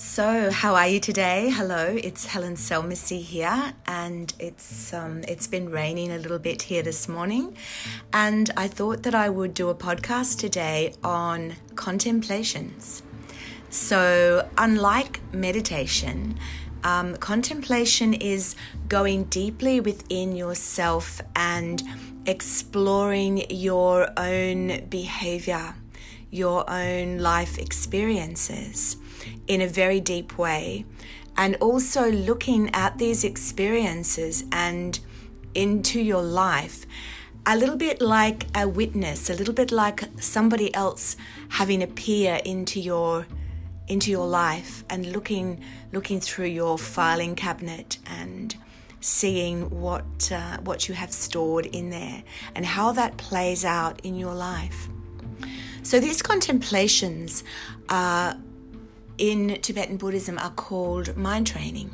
So, how are you today? Hello, it's Helen Selmacy here, and it's um, it's been raining a little bit here this morning, and I thought that I would do a podcast today on contemplations. So, unlike meditation, um, contemplation is going deeply within yourself and exploring your own behavior, your own life experiences in a very deep way, and also looking at these experiences and into your life a little bit like a witness, a little bit like somebody else having a peer into your into your life and looking looking through your filing cabinet and seeing what uh, what you have stored in there and how that plays out in your life. So these contemplations are in Tibetan Buddhism are called mind training.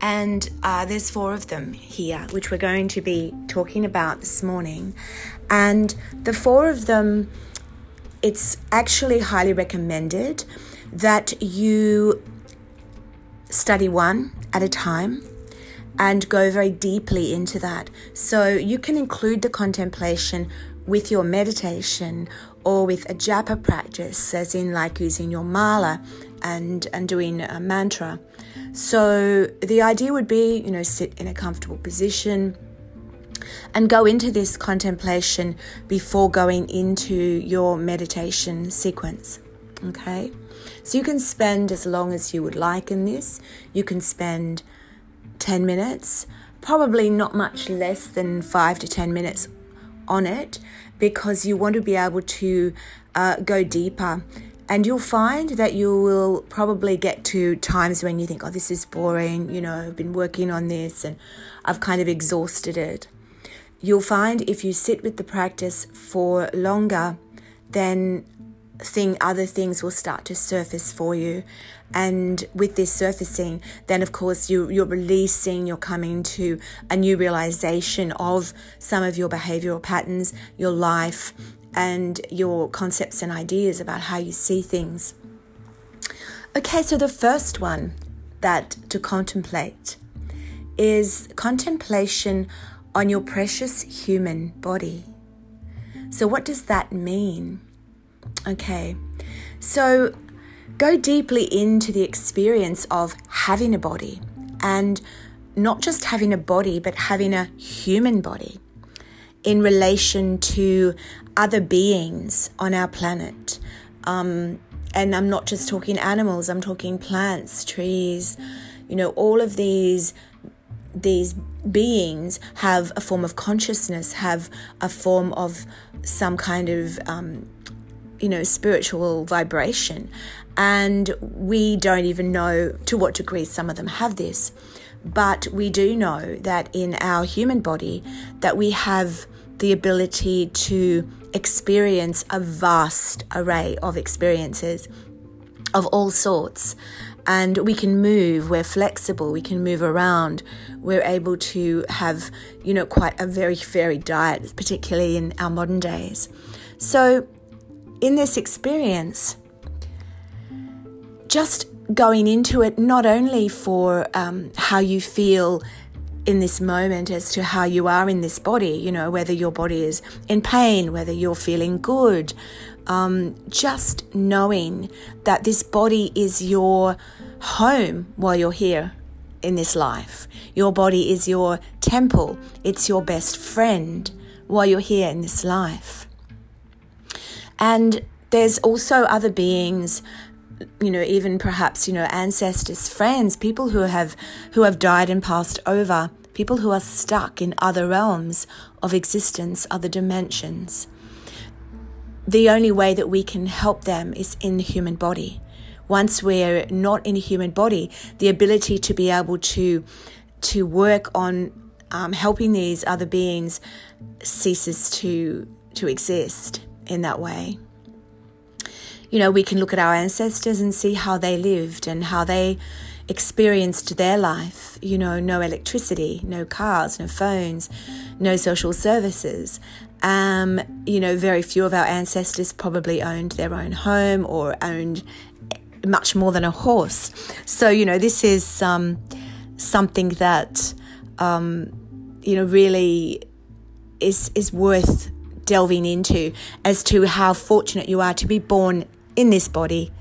And uh, there's four of them here, which we're going to be talking about this morning. And the four of them, it's actually highly recommended that you study one at a time and go very deeply into that. So you can include the contemplation with your meditation or with a japa practice, as in like using your mala and, and doing a mantra. So the idea would be, you know, sit in a comfortable position and go into this contemplation before going into your meditation sequence. Okay? So you can spend as long as you would like in this. You can spend 10 minutes, probably not much less than 5 to 10 minutes on it because you want to be able to uh, go deeper. And you'll find that you will probably get to times when you think, oh, this is boring, you know, I've been working on this and I've kind of exhausted it. You'll find if you sit with the practice for longer, then thing other things will start to surface for you. And with this surfacing then of course you you're releasing you're coming to a new realization of some of your behavioral patterns your life and your concepts and ideas about how you see things. Okay so the first one that to contemplate is contemplation on your precious human body. So what does that mean Okay, so go deeply into the experience of having a body and not just having a body, but having a human body in relation to other beings on our planet. Um, and I'm not just talking animals, I'm talking plants, trees, you know, all of these these beings have a form of consciousness, have a form of some kind of um, you know, spiritual vibration. And we don't even know to what degree some of them have this. But we do know that in our human body that we have the ability to experience a vast array of experiences of all sorts and we can move we're flexible we can move around we're able to have you know quite a very varied diet particularly in our modern days so in this experience, just going into it not only for um, how you feel in this moment as to how you are in this body, you know, whether your body is in pain, whether you're feeling good, um, just knowing that this body is your home while you're here in this life. Your body is your temple, it's your best friend while you're here in this life. And there's also other beings you know even perhaps you know ancestors friends people who have who have died and passed over people who are stuck in other realms of existence other dimensions. The only way that we can help them is in the human body. Once we're not in a human body the ability to be able to to work on um, helping these other beings ceases to to exist in that way. You know, we can look at our ancestors and see how they lived and how they experienced their life. You know, no electricity, no cars, no phones, no social services. Um, you know, very few of our ancestors probably owned their own home or owned much more than a horse. So, you know, this is um, something that, um, you know, really is, is worth delving into as to how fortunate you are to be born in this body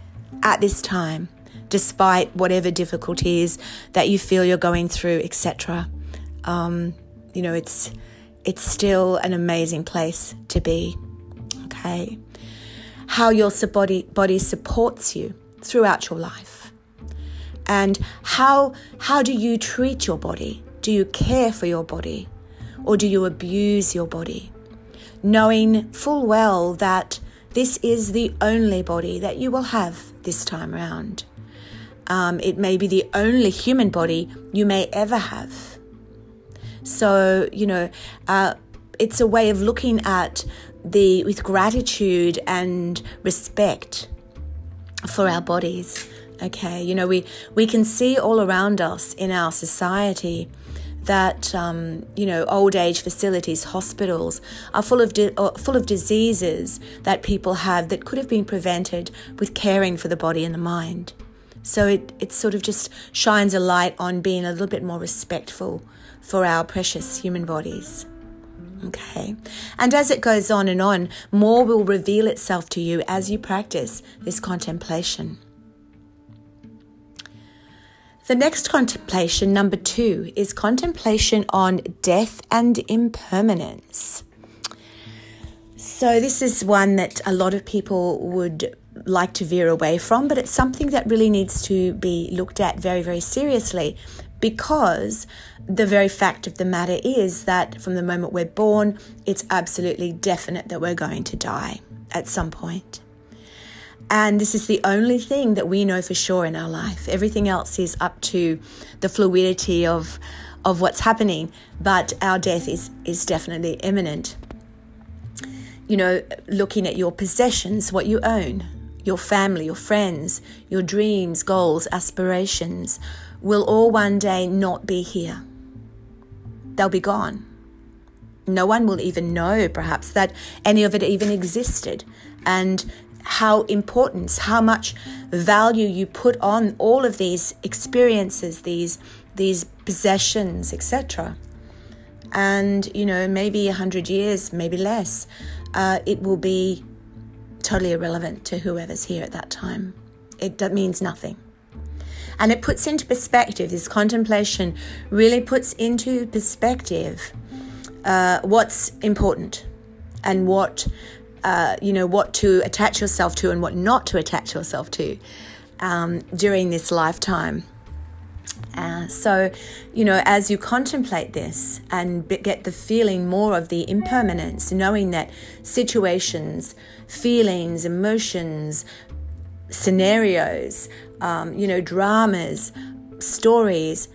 at this time, despite whatever difficulties that you feel you're going through, etc. Um, you know, it's it's still an amazing place to be. Okay, how your body body supports you throughout your life, and how how do you treat your body? Do you care for your body, or do you abuse your body? Knowing full well that this is the only body that you will have this time round. Um, it may be the only human body you may ever have. So, you know, uh, it's a way of looking at the with gratitude and respect for our bodies. Okay, you know, we we can see all around us in our society that um, you know old age facilities, hospitals are full of di- uh, full of diseases that people have that could have been prevented with caring for the body and the mind. So it it sort of just shines a light on being a little bit more respectful for our precious human bodies. Okay. And as it goes on and on, more will reveal itself to you as you practice this contemplation. The next contemplation, number two, is contemplation on death and impermanence. So, this is one that a lot of people would like to veer away from, but it's something that really needs to be looked at very, very seriously because the very fact of the matter is that from the moment we're born, it's absolutely definite that we're going to die at some point. And this is the only thing that we know for sure in our life. Everything else is up to the fluidity of of what's happening, but our death is is definitely imminent. You know, looking at your possessions, what you own, your family, your friends, your dreams, goals, aspirations will all one day not be here. They'll be gone. No one will even know, perhaps, that any of it even existed. And how important, how much value you put on all of these experiences, these these possessions, etc. And you know, maybe a hundred years, maybe less, uh, it will be totally irrelevant to whoever's here at that time. It means nothing. And it puts into perspective, this contemplation really puts into perspective uh, what's important and what uh, you know, what to attach yourself to and what not to attach yourself to um, during this lifetime. Uh, so, you know, as you contemplate this and get the feeling more of the impermanence, knowing that situations, feelings, emotions, scenarios, um, you know, dramas, stories,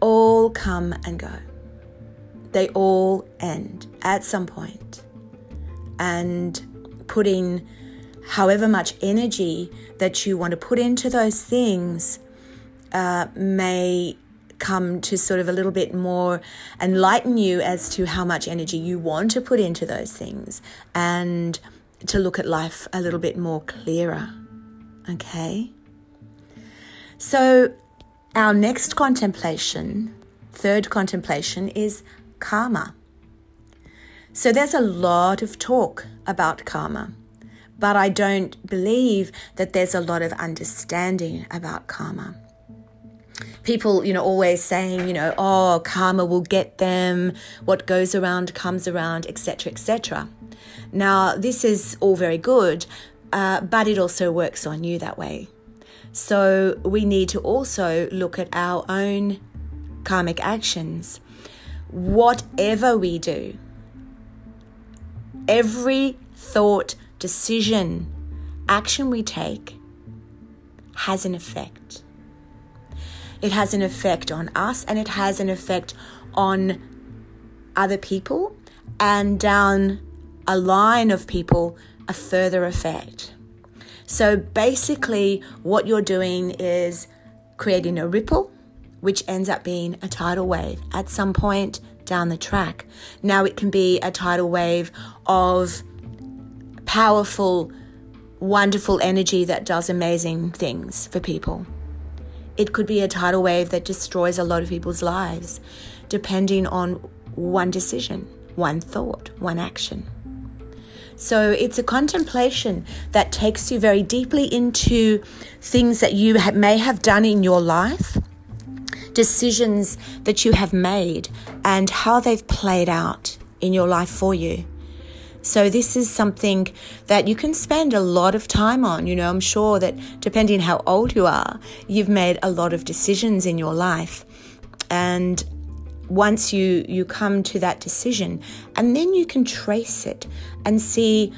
all come and go. They all end at some point and putting however much energy that you want to put into those things uh, may come to sort of a little bit more enlighten you as to how much energy you want to put into those things and to look at life a little bit more clearer. Okay? So, our next contemplation, third contemplation, is karma. So there's a lot of talk about karma, but I don't believe that there's a lot of understanding about karma. People, you know, always saying, you know, oh, karma will get them, what goes around comes around, etc., etc. Now, this is all very good, uh, but it also works on you that way. So we need to also look at our own karmic actions. Whatever we do, Every thought, decision, action we take has an effect. It has an effect on us and it has an effect on other people and down a line of people, a further effect. So basically, what you're doing is creating a ripple, which ends up being a tidal wave. At some point, down the track. Now it can be a tidal wave of powerful wonderful energy that does amazing things for people. It could be a tidal wave that destroys a lot of people's lives, depending on one decision, one thought, one action. So it's a contemplation that takes you very deeply into things that you may have done in your life, decisions that you have made, and how they've played out in your life for you. So this is something that you can spend a lot of time on. You know, I'm sure that depending how old you are, you've made a lot of decisions in your life. And once you you come to that decision and then you can trace it and see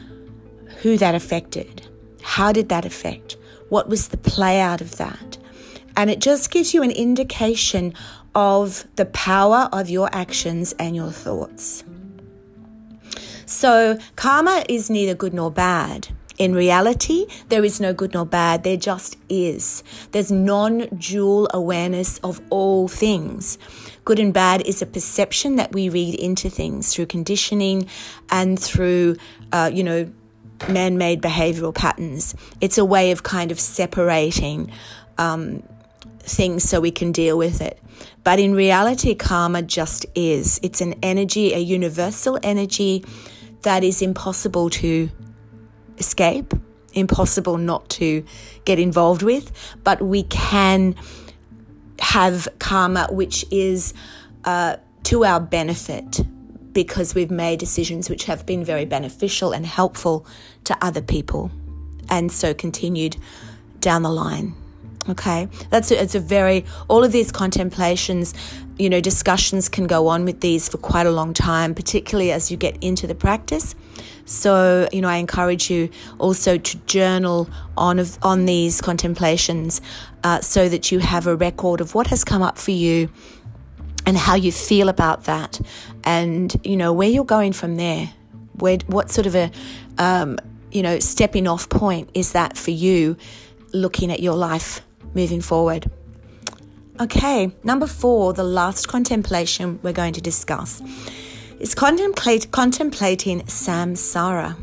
who that affected how did that affect what was the play out of that and it just gives you an indication of the power of your actions and your thoughts so karma is neither good nor bad in reality, there is no good nor bad, there just is. There's non dual awareness of all things. Good and bad is a perception that we read into things through conditioning and through, uh, you know, man made behavioral patterns. It's a way of kind of separating um, things so we can deal with it. But in reality, karma just is. It's an energy, a universal energy that is impossible to escape, impossible not to get involved with, but we can have karma which is uh, to our benefit because we've made decisions which have been very beneficial and helpful to other people, and so continued down the line. Okay, that's a, it's a very all of these contemplations, you know, discussions can go on with these for quite a long time, particularly as you get into the practice. So, you know, I encourage you also to journal on on these contemplations, uh, so that you have a record of what has come up for you and how you feel about that, and you know where you're going from there. Where what sort of a um, you know stepping off point is that for you, looking at your life moving forward. Okay, number four, the last contemplation we're going to discuss is contemplate, contemplating samsara.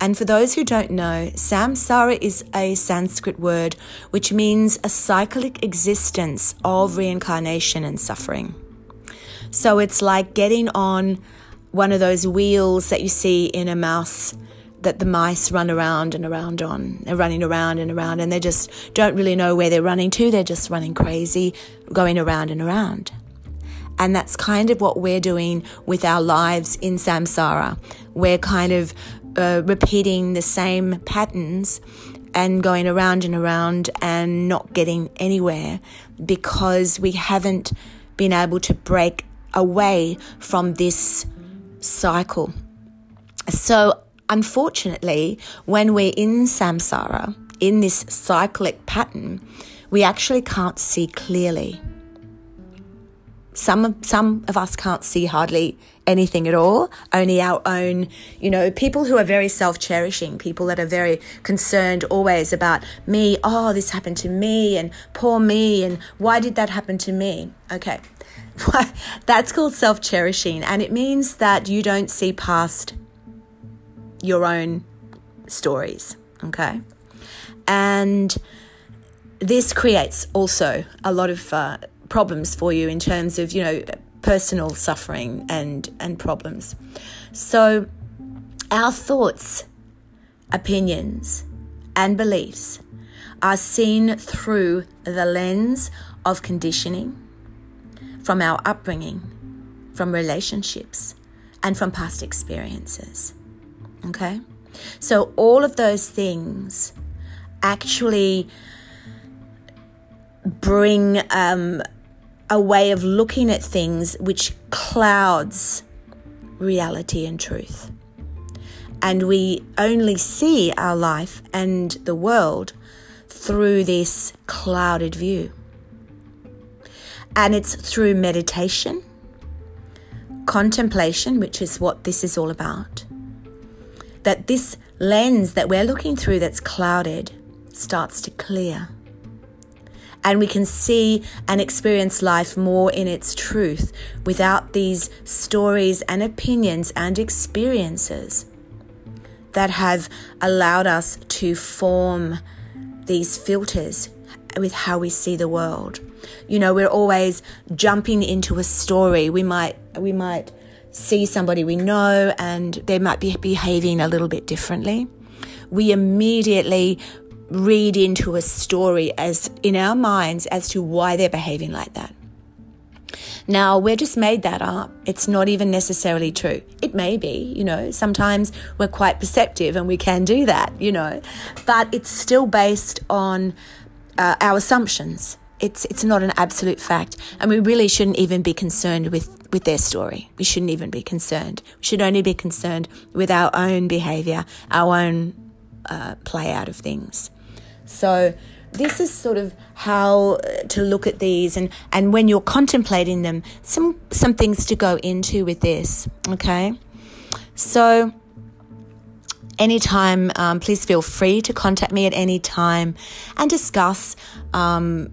And for those who don't know, samsara is a Sanskrit word which means a cyclic existence of reincarnation and suffering. So it's like getting on one of those wheels that you see in a mouse that the mice run around and around on. They're running around and around and they just don't really know where they're running to. They're just running crazy, going around and around. And that's kind of what we're doing with our lives in samsara. We're kind of uh, repeating the same patterns and going around and around and not getting anywhere because we haven't been able to break away from this cycle. So, unfortunately, when we're in samsara, in this cyclic pattern, we actually can't see clearly. Some of, some of us can't see hardly anything at all, only our own, you know, people who are very self cherishing, people that are very concerned always about me, oh, this happened to me, and poor me, and why did that happen to me? Okay, that's called self cherishing, and it means that you don't see past your own stories, okay? And this creates also a lot of uh, problems for you in terms of, you know, personal suffering and, and problems. So, our thoughts, opinions, and beliefs are seen through the lens of conditioning, from our upbringing, from relationships, and from past experiences. Okay? So, all of those things actually bring um, a way of looking at things which clouds reality and truth. And we only see our life and the world through this clouded view. And it's through meditation, contemplation, which is what this is all about, that this lens that we're looking through that's clouded starts to clear and we can see and experience life more in its truth without these stories and opinions and experiences that have allowed us to form these filters with how we see the world. You know, we're always jumping into a story. We might we might see somebody we know and they might be behaving a little bit differently. We immediately read into a story as in our minds as to why they're behaving like that. Now, we're just made that up. It's not even necessarily true. It may be, you know, sometimes we're quite perceptive and we can do that, you know, but it's still based on uh, our assumptions. It's, it's not an absolute fact. And we really shouldn't even be concerned with, with their story. We shouldn't even be concerned. We should only be concerned with our own behavior, our own uh, play out of things. So, this is sort of how uh, to look at these and, and when you're contemplating them, some, some things to go into with this, okay? So, anytime, um, please feel free to contact me at any time and discuss um,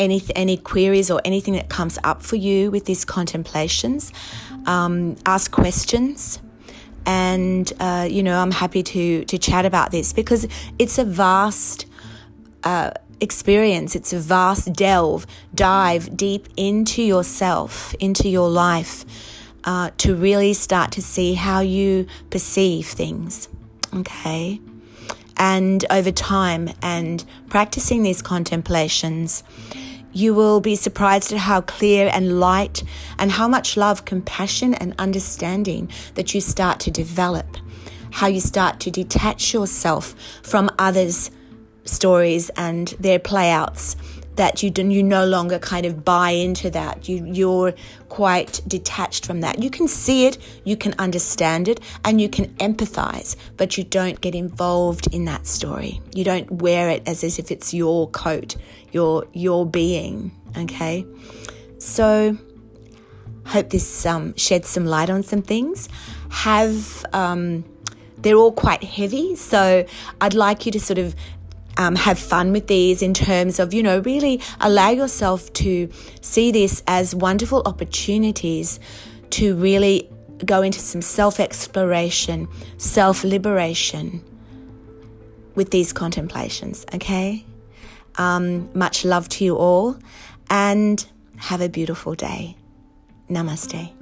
any, any queries or anything that comes up for you with these contemplations. Um, ask questions and uh, you know I'm happy to to chat about this because it's a vast uh, experience. It's a vast delve, dive deep into yourself, into your life, uh, to really start to see how you perceive things. Okay. And over time and practicing these contemplations, you will be surprised at how clear and light and how much love, compassion, and understanding that you start to develop. How you start to detach yourself from others' stories and their playouts that you do, you no longer kind of buy into that. You you're quite detached from that. You can see it you can understand it and you can empathize but you don't get involved in that story. You don't wear it as, if it's your coat your your being okay? So hope this um, sheds some light on some things. Have um, they're all quite heavy so i'd like you to sort of um, have fun with these in terms of, you know, really allow yourself to see this as wonderful opportunities to really go into some self exploration, self liberation with these contemplations, okay? Um, much love to you all and have a beautiful day. Namaste.